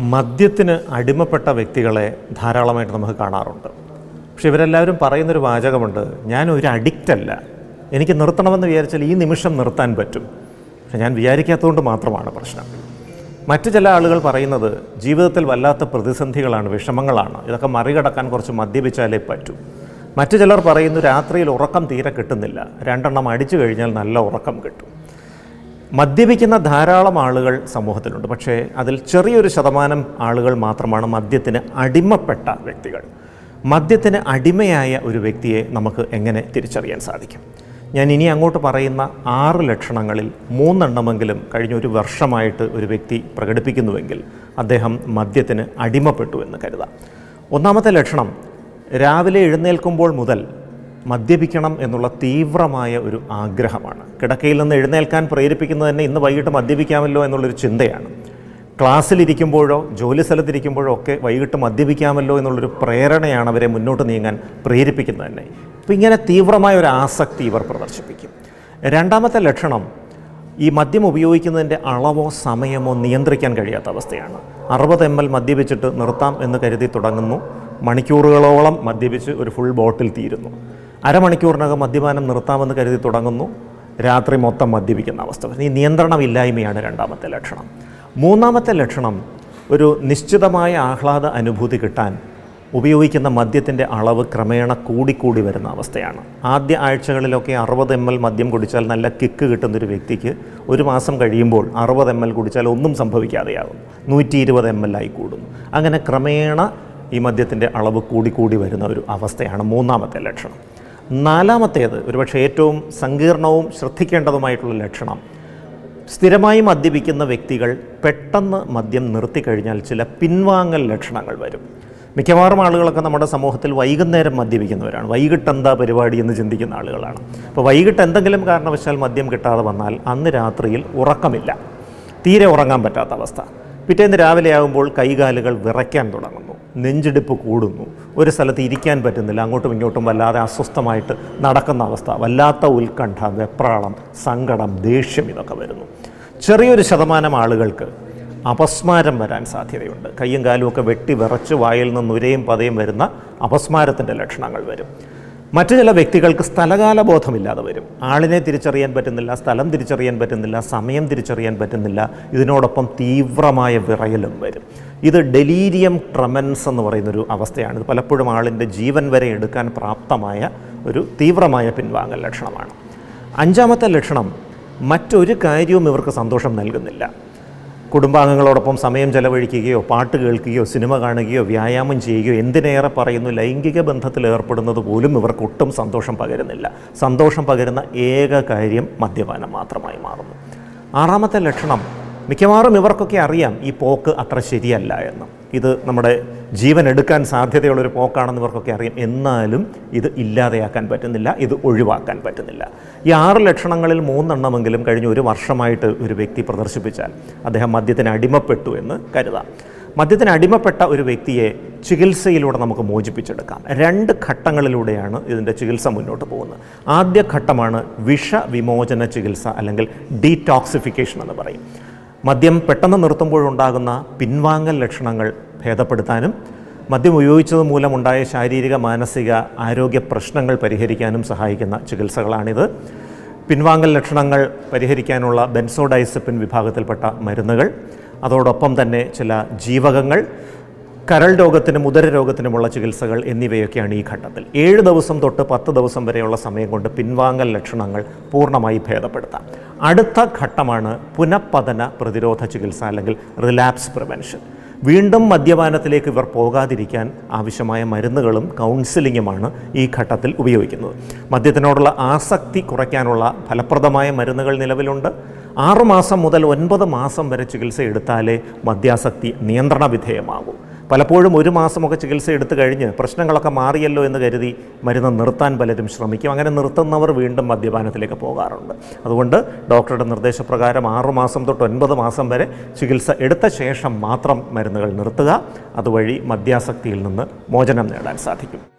മദ്യത്തിന് അടിമപ്പെട്ട വ്യക്തികളെ ധാരാളമായിട്ട് നമുക്ക് കാണാറുണ്ട്. പക്ഷെ ഇവരെല്ലാവരും പറയുന്നൊരു വാചകമുണ്ട് ഞാൻ ഒരു അഡിക്റ്റ് അല്ല. എനിക്ക് നിർത്തണമെന്ന് വിചാരിച്ചാൽ ഈ നിമിഷം നിർത്താൻ പറ്റും. പക്ഷെ ഞാൻ വിചാരിക്കാത്തതുകൊണ്ട് മാത്രമാണ് പ്രശ്നം. മറ്റു ചില ആളുകൾ പറയുന്നത് ജീവിതത്തിൽ വല്ലാത്ത പ്രതിസന്ധികളാണ് വിഷമങ്ങളാണ്. ഇതൊക്കെ മറികടക്കാൻ കുറച്ച് മദ്യപിച്ചാലേ പറ്റൂ. മറ്റു ചിലർ പറയുന്നു രാത്രിയിൽ ഉറക്കം തീരെ കിട്ടുന്നില്ല. രണ്ടെണ്ണം അടിച്ചു കഴിഞ്ഞാൽ നല്ല ഉറക്കം കിട്ടും. മദ്യപിക്കുന്ന ധാരാളം ആളുകൾ സമൂഹത്തിലുണ്ട്. പക്ഷേ അതിൽ ചെറിയൊരു ശതമാനം ആളുകൾ മാത്രമാണ് മദ്യത്തിന് അടിമപ്പെട്ട വ്യക്തികൾ. മദ്യത്തിന് അടിമയായ ഒരു വ്യക്തിയെ നമുക്ക് എങ്ങനെ തിരിച്ചറിയാൻ സാധിക്കും? ഞാൻ ഇനി അങ്ങോട്ട് പറയുന്ന ആറ് ലക്ഷണങ്ങളിൽ മൂന്നെണ്ണമെങ്കിലും കഴിഞ്ഞ ഒരു വർഷമായിട്ട് ഒരു വ്യക്തി പ്രകടിപ്പിക്കുന്നുവെങ്കിൽ അദ്ദേഹം മദ്യത്തിന് അടിമപ്പെട്ടു എന്ന് കരുതാം. ഒന്നാമത്തെ ലക്ഷണം രാവിലെ എഴുന്നേൽക്കുമ്പോൾ മുതൽ മദ്യപിക്കണം എന്നുള്ള തീവ്രമായ ഒരു ആഗ്രഹമാണ്. കിടക്കയിൽ നിന്ന് എഴുന്നേൽക്കാൻ പ്രേരിപ്പിക്കുന്നത് തന്നെ ഇന്ന് വൈകിട്ട് മദ്യപിക്കാമല്ലോ എന്നുള്ളൊരു ചിന്തയാണ്. ക്ലാസ്സിലിരിക്കുമ്പോഴോ ജോലി സ്ഥലത്തിരിക്കുമ്പോഴോ ഒക്കെ വൈകിട്ട് മദ്യപിക്കാമല്ലോ എന്നുള്ളൊരു പ്രേരണയാണ് അവരെ മുന്നോട്ട് നീങ്ങാൻ പ്രേരിപ്പിക്കുന്നത് തന്നെ. അപ്പോൾ ഇങ്ങനെ തീവ്രമായ ഒരു ആസക്തി ഇവർ പ്രദർശിപ്പിക്കും. രണ്ടാമത്തെ ലക്ഷണം ഈ മദ്യം ഉപയോഗിക്കുന്നതിന്റെ അളവോ സമയമോ നിയന്ത്രിക്കാൻ കഴിയാത്ത അവസ്ഥയാണ്. അറുപത് എം എൽ മദ്യപിച്ചിട്ട് നിർത്താം എന്ന് കരുതി തുടങ്ങുന്നു. മണിക്കൂറുകളോളം മദ്യപിച്ച് ഒരു ഫുൾ ബോട്ടിൽ തീരുന്നു. അരമണിക്കൂറിനകം മദ്യപാനം നിർത്താമെന്ന് കരുതി തുടങ്ങുന്നു. രാത്രി മൊത്തം മദ്യപിക്കുന്ന അവസ്ഥ ഈ നിയന്ത്രണമില്ലായ്മയാണ് രണ്ടാമത്തെ ലക്ഷണം. മൂന്നാമത്തെ ലക്ഷണം ഒരു നിശ്ചിതമായ ആഹ്ലാദ അനുഭൂതി കിട്ടാൻ ഉപയോഗിക്കുന്ന മദ്യത്തിന്റെ അളവ് ക്രമേണ കൂടിക്കൂടി വരുന്ന അവസ്ഥയാണ്. ആദ്യ ആഴ്ചകളിലൊക്കെ അറുപത് എം എൽ മദ്യം കുടിച്ചാൽ നല്ല കിക്ക് കിട്ടുന്നൊരു വ്യക്തിക്ക് ഒരു മാസം കഴിയുമ്പോൾ അറുപത് എം എൽ കുടിച്ചാൽ ഒന്നും സംഭവിക്കാതെയാകും. നൂറ്റി ഇരുപത് എം എൽ ആയി കൂടുന്നു അങ്ങനെ ക്രമേണ ഈ മദ്യത്തിന്റെ അളവ് കൂടിക്കൂടി വരുന്ന ഒരു അവസ്ഥയാണ് മൂന്നാമത്തെ ലക്ഷണം. നാലാമത്തേത് ഒരുപക്ഷെ ഏറ്റവും സങ്കീർണവും ശ്രദ്ധിക്കേണ്ടതുമായിട്ടുള്ള ലക്ഷണം. സ്ഥിരമായി മദ്യപിക്കുന്ന വ്യക്തികൾ പെട്ടെന്ന് മദ്യം നിർത്തിക്കഴിഞ്ഞാൽ ചില പിൻവാങ്ങൽ ലക്ഷണങ്ങൾ വരും. മിക്കവാറും ആളുകളൊക്കെ നമ്മുടെ സമൂഹത്തിൽ വൈകുന്നേരം മദ്യപിക്കുന്നവരാണ്. വൈകിട്ട് എന്താ പരിപാടി എന്ന് ചിന്തിക്കുന്ന ആളുകളാണ്. അപ്പോൾ വൈകിട്ട് എന്തെങ്കിലും കാരണവശാൽ മദ്യം കിട്ടാതെ വന്നാൽ അന്ന് രാത്രിയിൽ ഉറക്കമില്ല. തീരെ ഉറങ്ങാൻ പറ്റാത്ത അവസ്ഥ. പിറ്റേന്ന് രാവിലെ ആകുമ്പോൾ കൈകാലുകൾ വിറയ്ക്കാൻ തുടങ്ങുന്നു. നെഞ്ചിടിപ്പ് കൂടുന്നു. ഒരു സ്ഥലത്ത് ഇരിക്കാൻ പറ്റുന്നില്ല അങ്ങോട്ടും ഇങ്ങോട്ടും വല്ലാതെ അസ്വസ്ഥമായിട്ട് നടക്കുന്ന അവസ്ഥ വല്ലാത്ത ഉത്കണ്ഠ വെപ്രാളം സങ്കടം ദേഷ്യം ഇതൊക്കെ വരുന്നു. ചെറിയൊരു ശതമാനം ആളുകൾക്ക് അപസ്മാരം വരാൻ സാധ്യതയുണ്ട്. കയ്യും കാലുമൊക്കെ വെട്ടി വിറച്ച് വായിൽ നിന്ന് ഉരയും പതയും വരുന്ന അപസ്മാരത്തിന്റെ ലക്ഷണങ്ങൾ വരും. മറ്റു ചില വ്യക്തികൾക്ക് സ്ഥലകാല ബോധമില്ലാതെ വരും. ആളിനെ തിരിച്ചറിയാൻ പറ്റുന്നില്ല സ്ഥലം തിരിച്ചറിയാൻ പറ്റുന്നില്ല സമയം തിരിച്ചറിയാൻ പറ്റുന്നില്ല ഇതിനോടൊപ്പം തീവ്രമായ വിറയലും വരും. ഇത് ഡെലീരിയം ട്രമൻസ് എന്ന് പറയുന്നൊരു അവസ്ഥയാണ്. ഇത് പലപ്പോഴും ആളിന്റെ ജീവൻ വരെ എടുക്കാൻ പ്രാപ്തമായ ഒരു തീവ്രമായ പിൻവാങ്ങൽ ലക്ഷണമാണ്. അഞ്ചാമത്തെ ലക്ഷണം മറ്റൊരു കാര്യവും ഇവർക്ക് സന്തോഷം നൽകുന്നില്ല. കുടുംബാംഗങ്ങളോടൊപ്പം സമയം ചെലവഴിക്കുകയോ പാട്ട് കേൾക്കുകയോ സിനിമ കാണുകയോ വ്യായാമം ചെയ്യുകയോ എന്തിനേറെ പറയുന്നു? ലൈംഗിക ബന്ധത്തിൽ ഏർപ്പെടുന്നത് പോലും ഇവർക്ക് ഒട്ടും സന്തോഷം പകരുന്നില്ല. സന്തോഷം പകരുന്ന ഏക കാര്യം മദ്യപാനം മാത്രമായി മാറുന്നു. ആറാമത്തെ ലക്ഷണം മിക്കവാറും ഇവർക്കൊക്കെ അറിയാം ഈ പോക്ക് അത്ര ശരിയല്ല എന്ന്. ഇത് നമ്മുടെ ജീവൻ എടുക്കാൻ സാധ്യതയുള്ളൊരു പോക്കാണെന്ന് ഇവർക്കൊക്കെ അറിയാം. എന്നാലും ഇത് ഇല്ലാതെയാക്കാൻ പറ്റുന്നില്ല ഇത് ഒഴിവാക്കാൻ പറ്റുന്നില്ല. ഈ ആറ് ലക്ഷണങ്ങളിൽ മൂന്നെണ്ണമെങ്കിലും കഴിഞ്ഞ ഒരു വർഷമായിട്ട് ഒരു വ്യക്തി പ്രദർശിപ്പിച്ചാൽ അദ്ദേഹം മദ്യത്തിന് അടിമപ്പെട്ടു എന്ന് കരുതാം. മദ്യത്തിന് അടിമപ്പെട്ട ഒരു വ്യക്തിയെ ചികിത്സയിലൂടെ നമുക്ക് മോചിപ്പിച്ചെടുക്കാം. രണ്ട് ഘട്ടങ്ങളിലൂടെയാണ് ഇതിന്റെ ചികിത്സ മുന്നോട്ട് പോകുന്നത്. ആദ്യ ഘട്ടമാണ് വിഷവിമോചന ചികിത്സ അല്ലെങ്കിൽ ഡീടോക്സിഫിക്കേഷൻ എന്ന് പറയും. മദ്യം പെട്ടെന്ന് നിർത്തുമ്പോഴുണ്ടാകുന്ന പിൻവാങ്ങൽ ലക്ഷണങ്ങൾ ഭേദപ്പെടുത്താനും മദ്യം ഉപയോഗിച്ചത് മൂലമുണ്ടായ ശാരീരിക മാനസിക ആരോഗ്യ പ്രശ്നങ്ങൾ പരിഹരിക്കാനും സഹായിക്കുന്ന ചികിത്സകളാണിത്. പിൻവാങ്ങൽ ലക്ഷണങ്ങൾ പരിഹരിക്കാനുള്ള ബെൻസോഡൈസപ്പിൻ വിഭാഗത്തിൽപ്പെട്ട മരുന്നുകൾ അതോടൊപ്പം തന്നെ ചില ജീവകങ്ങൾ കരൾ രോഗത്തിനും ഉദര രോഗത്തിനുമുള്ള ചികിത്സകൾ എന്നിവയൊക്കെയാണ് ഈ ഘട്ടത്തിൽ. ഏഴ് ദിവസം തൊട്ട് പത്ത് ദിവസം വരെയുള്ള സമയം കൊണ്ട് പിൻവാങ്ങൽ ലക്ഷണങ്ങൾ പൂർണമായി ഭേദപ്പെടുത്താം. അടുത്ത ഘട്ടമാണ് പുനഃപതന പ്രതിരോധ ചികിത്സ അല്ലെങ്കിൽ റിലാപ്സ് പ്രിവെൻഷൻ. വീണ്ടും മദ്യപാനത്തിലേക്ക് ഇവർ പോകാതിരിക്കാൻ ആവശ്യമായ മരുന്നുകളും കൗൺസിലിങ്ങുമാണ് ഈ ഘട്ടത്തിൽ ഉപയോഗിക്കുന്നത്. മദ്യത്തിനോടുള്ള ആസക്തി കുറയ്ക്കാനുള്ള ഫലപ്രദമായ മരുന്നുകൾ നിലവിലുണ്ട്. ആറുമാസം മുതൽ ഒൻപത് മാസം വരെ ചികിത്സ എടുത്താലേ മദ്യാസക്തി നിയന്ത്രണ വിധേയമാകൂ പലപ്പോഴും ഒരു മാസമൊക്കെ ചികിത്സ എടുത്തു കഴിഞ്ഞ് പ്രശ്നങ്ങളൊക്കെ മാറിയല്ലോ എന്ന് കരുതി മരുന്ന് നിർത്താൻ പലരും ശ്രമിക്കും. അങ്ങനെ നിർത്തുന്നവർ വീണ്ടും മദ്യപാനത്തിലേക്ക് പോകാറുണ്ട്. അതുകൊണ്ട് ഡോക്ടറുടെ നിർദ്ദേശപ്രകാരം ആറുമാസം തൊട്ട് ഒൻപത് മാസം വരെ ചികിത്സ എടുത്ത ശേഷം മാത്രം മരുന്നുകൾ നിർത്തുക. അതുവഴി മദ്യാസക്തിയിൽ നിന്ന് മോചനം നേടാൻ സാധിക്കും.